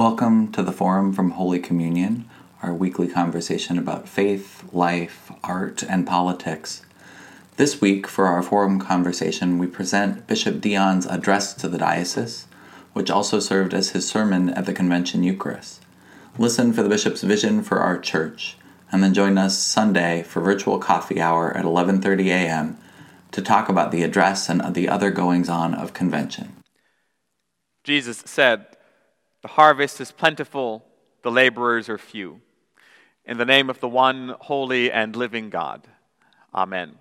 Welcome to the Forum from Holy Communion, our weekly conversation about faith, life, art, and politics. This week, for our forum conversation, we present Bishop Deon's address to the diocese, which also served as his sermon at the Convention Eucharist. Listen for the bishop's vision for our church, and then join us Sunday for virtual coffee hour at 11:30 a.m. to talk about the address and the other goings-on of convention. Jesus said, the harvest is plentiful, the laborers are few. In the name of the one holy and living God. Amen.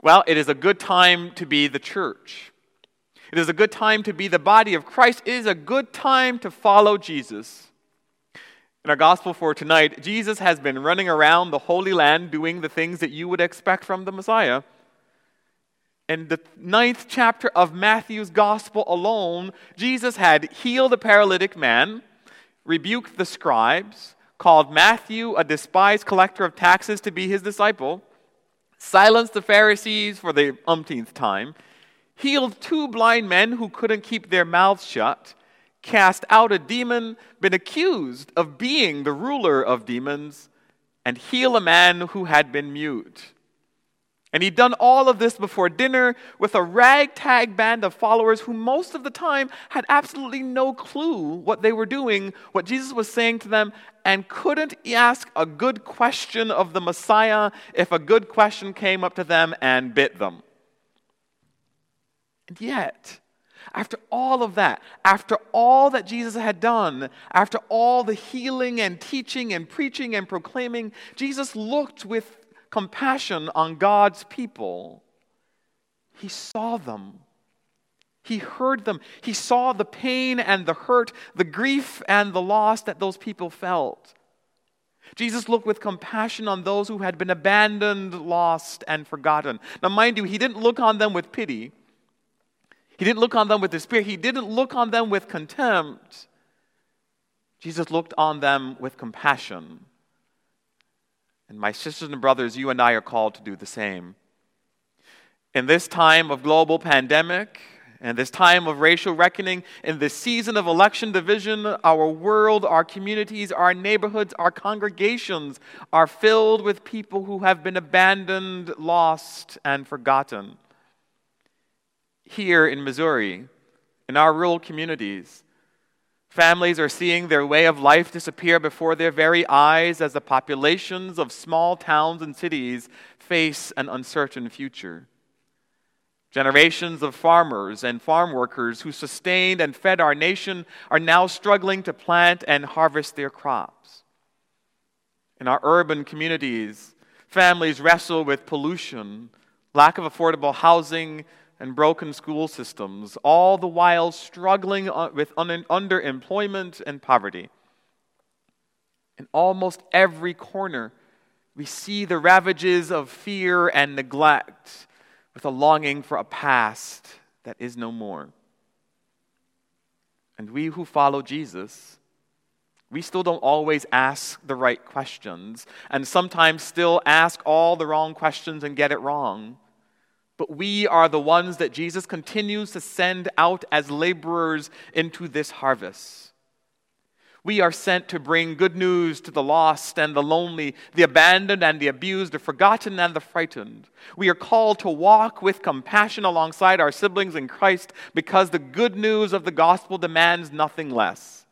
Well, it is a good time to be the church. It is a good time to be the body of Christ. It is a good time to follow Jesus. In our gospel for tonight, Jesus has been running around the Holy Land doing the things that you would expect from the Messiah in the ninth chapter of Matthew's gospel alone, Jesus had healed a paralytic man, rebuked the scribes, called Matthew a despised collector of taxes to be his disciple, silenced the Pharisees for the umpteenth time, healed two blind men who couldn't keep their mouths shut, cast out a demon, been accused of being the ruler of demons, and heal a man who had been mute. And he'd done all of this before dinner with a ragtag band of followers who most of the time had absolutely no clue what they were doing, what Jesus was saying to them, and couldn't ask a good question of the Messiah if a good question came up to them and bit them. And yet, after all of that, after all that Jesus had done, after all the healing and teaching and preaching and proclaiming, Jesus looked with compassion on God's people. He saw them. He heard them. He saw the pain and the hurt, the grief and the loss that those people felt. Jesus looked with compassion on those who had been abandoned, lost, and forgotten. Now, mind you, he didn't look on them with pity. He didn't look on them with despair. He didn't look on them with contempt. Jesus looked on them with compassion. And my sisters and brothers, you and I are called to do the same. In this time of global pandemic, in this time of racial reckoning, in this season of election division, our world, our communities, our neighborhoods, our congregations are filled with people who have been abandoned, lost, and forgotten. Here in Missouri, in our rural communities, Families are seeing their way of life disappear before their very eyes as the populations of small towns and cities face an uncertain future. Generations of farmers and farm workers who sustained and fed our nation are now struggling to plant and harvest their crops. In our urban communities, families wrestle with pollution, lack of affordable housing, and broken school systems, all the while struggling with un- underemployment and poverty. In almost every corner, we see the ravages of fear and neglect with a longing for a past that is no more. And we who follow Jesus, we still don't always ask the right questions, and sometimes still ask all the wrong questions and get it wrong but we are the ones that Jesus continues to send out as laborers into this harvest. We are sent to bring good news to the lost and the lonely, the abandoned and the abused, the forgotten and the frightened. We are called to walk with compassion alongside our siblings in Christ because the good news of the gospel demands nothing less.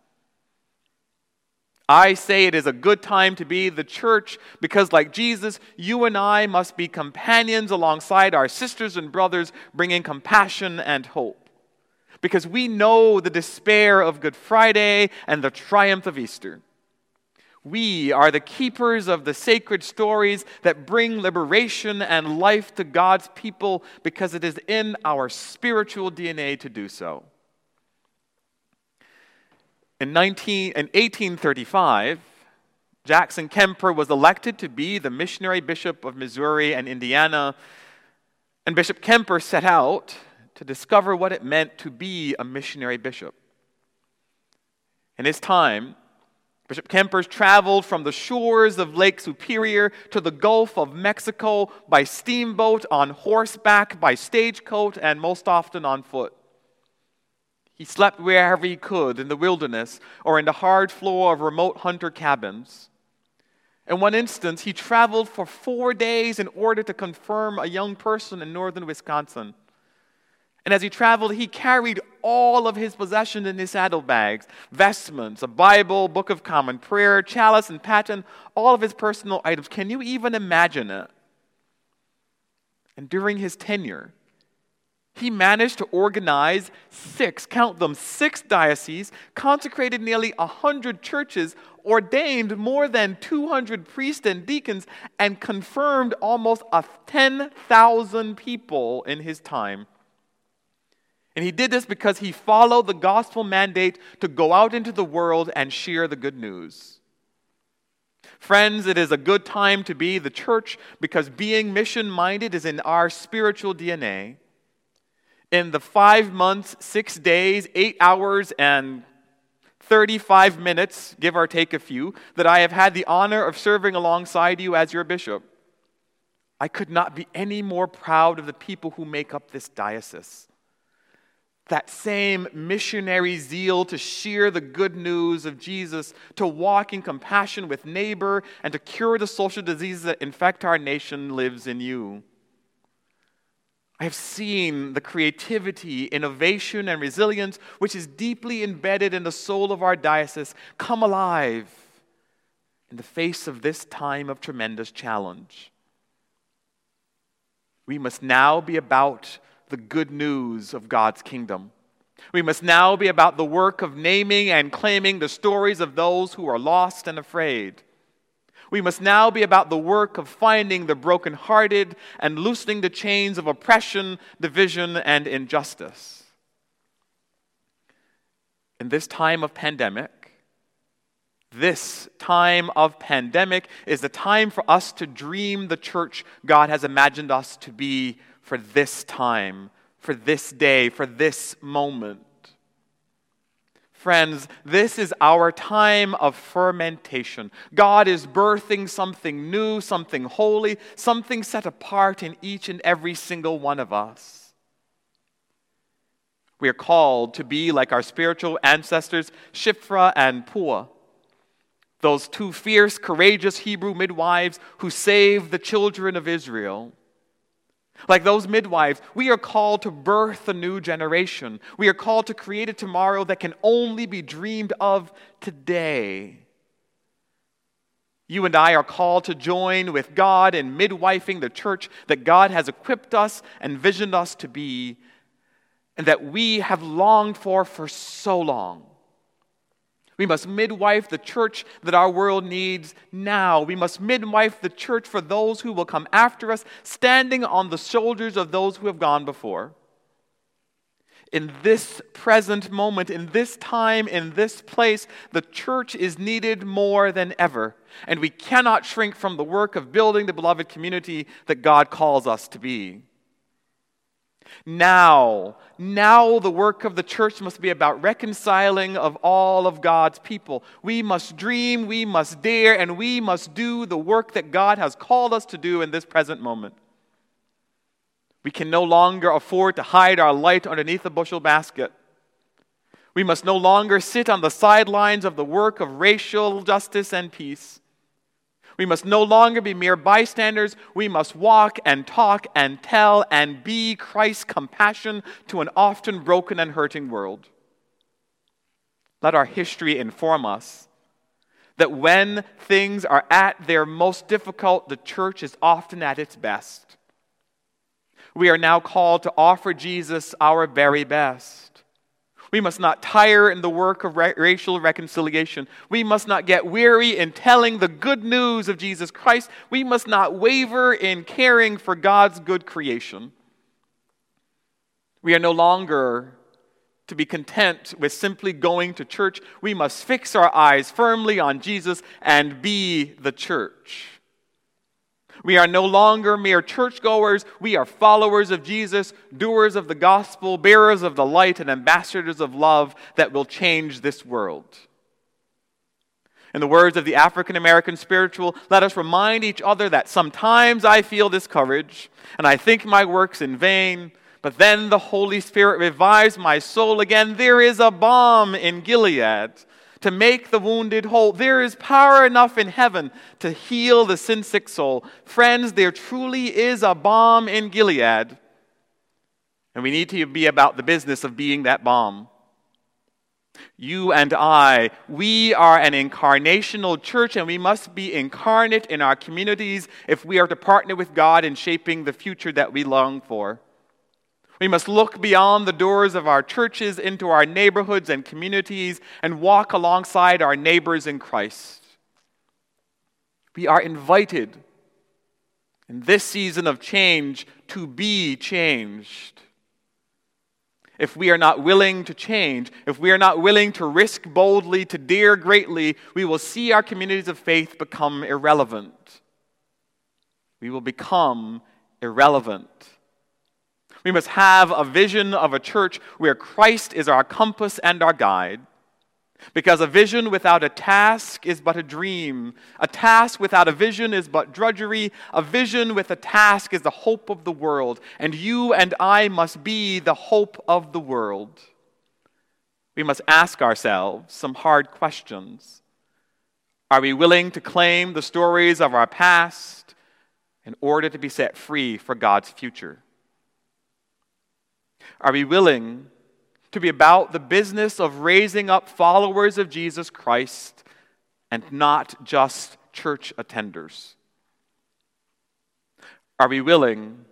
I say it is a good time to be the church because, like Jesus, you and I must be companions alongside our sisters and brothers, bringing compassion and hope. Because we know the despair of Good Friday and the triumph of Easter. We are the keepers of the sacred stories that bring liberation and life to God's people because it is in our spiritual DNA to do so. In, 19, in 1835, Jackson Kemper was elected to be the missionary bishop of Missouri and Indiana. And Bishop Kemper set out to discover what it meant to be a missionary bishop. In his time, Bishop Kemper's traveled from the shores of Lake Superior to the Gulf of Mexico by steamboat, on horseback, by stagecoach, and most often on foot. He slept wherever he could in the wilderness or in the hard floor of remote hunter cabins. In one instance, he traveled for four days in order to confirm a young person in northern Wisconsin. And as he traveled, he carried all of his possessions in his saddlebags vestments, a Bible, Book of Common Prayer, chalice, and paten, all of his personal items. Can you even imagine it? And during his tenure, he managed to organize six, count them, six dioceses, consecrated nearly 100 churches, ordained more than 200 priests and deacons, and confirmed almost 10,000 people in his time. And he did this because he followed the gospel mandate to go out into the world and share the good news. Friends, it is a good time to be the church because being mission minded is in our spiritual DNA. In the five months, six days, eight hours, and 35 minutes, give or take a few, that I have had the honor of serving alongside you as your bishop, I could not be any more proud of the people who make up this diocese that same missionary zeal to share the good news of Jesus, to walk in compassion with neighbor, and to cure the social diseases that infect our nation lives in you. I have seen the creativity, innovation, and resilience which is deeply embedded in the soul of our diocese come alive in the face of this time of tremendous challenge. We must now be about the good news of God's kingdom. We must now be about the work of naming and claiming the stories of those who are lost and afraid. We must now be about the work of finding the brokenhearted and loosening the chains of oppression, division, and injustice. In this time of pandemic, this time of pandemic is the time for us to dream the church God has imagined us to be for this time, for this day, for this moment. Friends, this is our time of fermentation. God is birthing something new, something holy, something set apart in each and every single one of us. We are called to be like our spiritual ancestors, Shiphrah and Puah, those two fierce, courageous Hebrew midwives who saved the children of Israel. Like those midwives, we are called to birth a new generation. We are called to create a tomorrow that can only be dreamed of today. You and I are called to join with God in midwifing the church that God has equipped us and visioned us to be, and that we have longed for for so long. We must midwife the church that our world needs now. We must midwife the church for those who will come after us, standing on the shoulders of those who have gone before. In this present moment, in this time, in this place, the church is needed more than ever. And we cannot shrink from the work of building the beloved community that God calls us to be. Now, now the work of the church must be about reconciling of all of God's people. We must dream, we must dare, and we must do the work that God has called us to do in this present moment. We can no longer afford to hide our light underneath a bushel basket. We must no longer sit on the sidelines of the work of racial justice and peace. We must no longer be mere bystanders. We must walk and talk and tell and be Christ's compassion to an often broken and hurting world. Let our history inform us that when things are at their most difficult, the church is often at its best. We are now called to offer Jesus our very best. We must not tire in the work of ra- racial reconciliation. We must not get weary in telling the good news of Jesus Christ. We must not waver in caring for God's good creation. We are no longer to be content with simply going to church. We must fix our eyes firmly on Jesus and be the church. We are no longer mere churchgoers. We are followers of Jesus, doers of the gospel, bearers of the light, and ambassadors of love that will change this world. In the words of the African American spiritual, let us remind each other that sometimes I feel discouraged and I think my work's in vain, But then the Holy Spirit revives my soul again. There is a balm in Gilead to make the wounded whole. There is power enough in heaven to heal the sin sick soul. Friends, there truly is a balm in Gilead. And we need to be about the business of being that balm. You and I, we are an incarnational church, and we must be incarnate in our communities if we are to partner with God in shaping the future that we long for. We must look beyond the doors of our churches into our neighborhoods and communities and walk alongside our neighbors in Christ. We are invited in this season of change to be changed. If we are not willing to change, if we are not willing to risk boldly, to dare greatly, we will see our communities of faith become irrelevant. We will become irrelevant. We must have a vision of a church where Christ is our compass and our guide. Because a vision without a task is but a dream. A task without a vision is but drudgery. A vision with a task is the hope of the world. And you and I must be the hope of the world. We must ask ourselves some hard questions. Are we willing to claim the stories of our past in order to be set free for God's future? Are we willing to be about the business of raising up followers of Jesus Christ and not just church attenders? Are we willing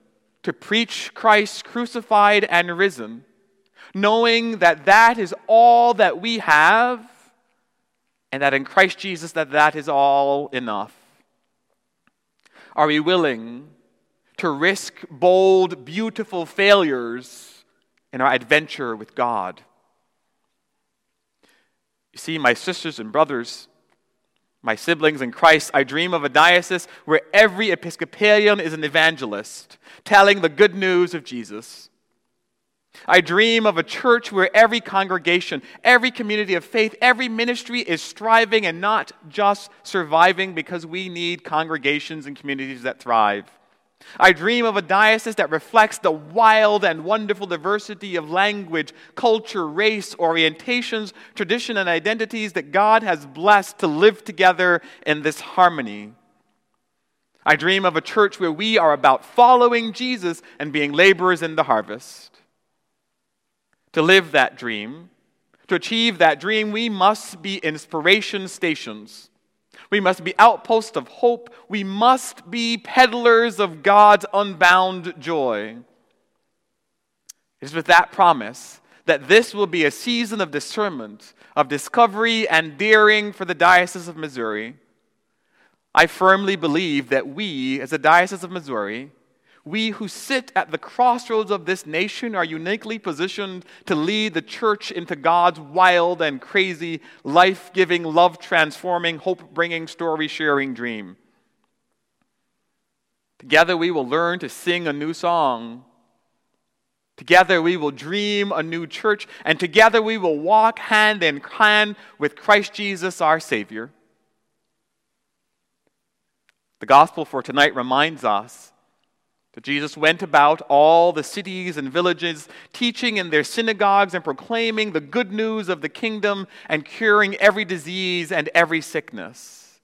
to preach Christ crucified and risen, knowing that that is all that we have and that in Christ Jesus that that is all enough? Are we willing to risk bold, beautiful failures in our adventure with God. You see, my sisters and brothers, my siblings in Christ, I dream of a diocese where every Episcopalian is an evangelist, telling the good news of Jesus. I dream of a church where every congregation, every community of faith, every ministry is striving and not just surviving because we need congregations and communities that thrive. I dream of a diocese that reflects the wild and wonderful diversity of language, culture, race, orientations, tradition, and identities that God has blessed to live together in this harmony. I dream of a church where we are about following Jesus and being laborers in the harvest. To live that dream, to achieve that dream, we must be inspiration stations we must be outposts of hope. We must be peddlers of God's unbound joy. It is with that promise that this will be a season of discernment, of discovery, and daring for the Diocese of Missouri. I firmly believe that we, as a Diocese of Missouri, we who sit at the crossroads of this nation are uniquely positioned to lead the church into God's wild and crazy, life giving, love transforming, hope bringing, story sharing dream. Together we will learn to sing a new song. Together we will dream a new church, and together we will walk hand in hand with Christ Jesus, our Savior. The gospel for tonight reminds us that Jesus went about all the cities and villages, teaching in their synagogues and proclaiming the good news of the kingdom and curing every disease and every sickness.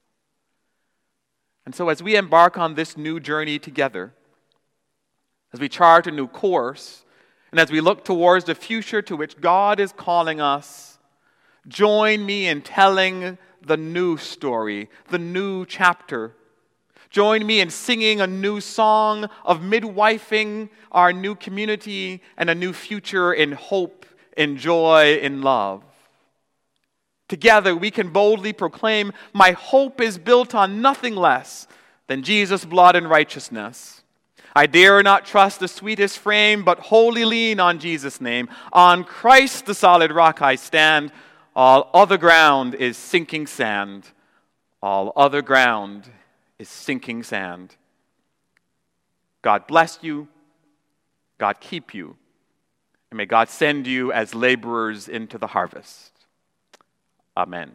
And so, as we embark on this new journey together, as we chart a new course, and as we look towards the future to which God is calling us, join me in telling the new story, the new chapter Join me in singing a new song of midwifing our new community and a new future in hope, in joy, in love. Together, we can boldly proclaim, My hope is built on nothing less than Jesus' blood and righteousness. I dare not trust the sweetest frame, but wholly lean on Jesus' name. On Christ, the solid rock, I stand. All other ground is sinking sand. All other ground is sinking sand. God bless you. God keep you. And may God send you as laborers into the harvest. Amen.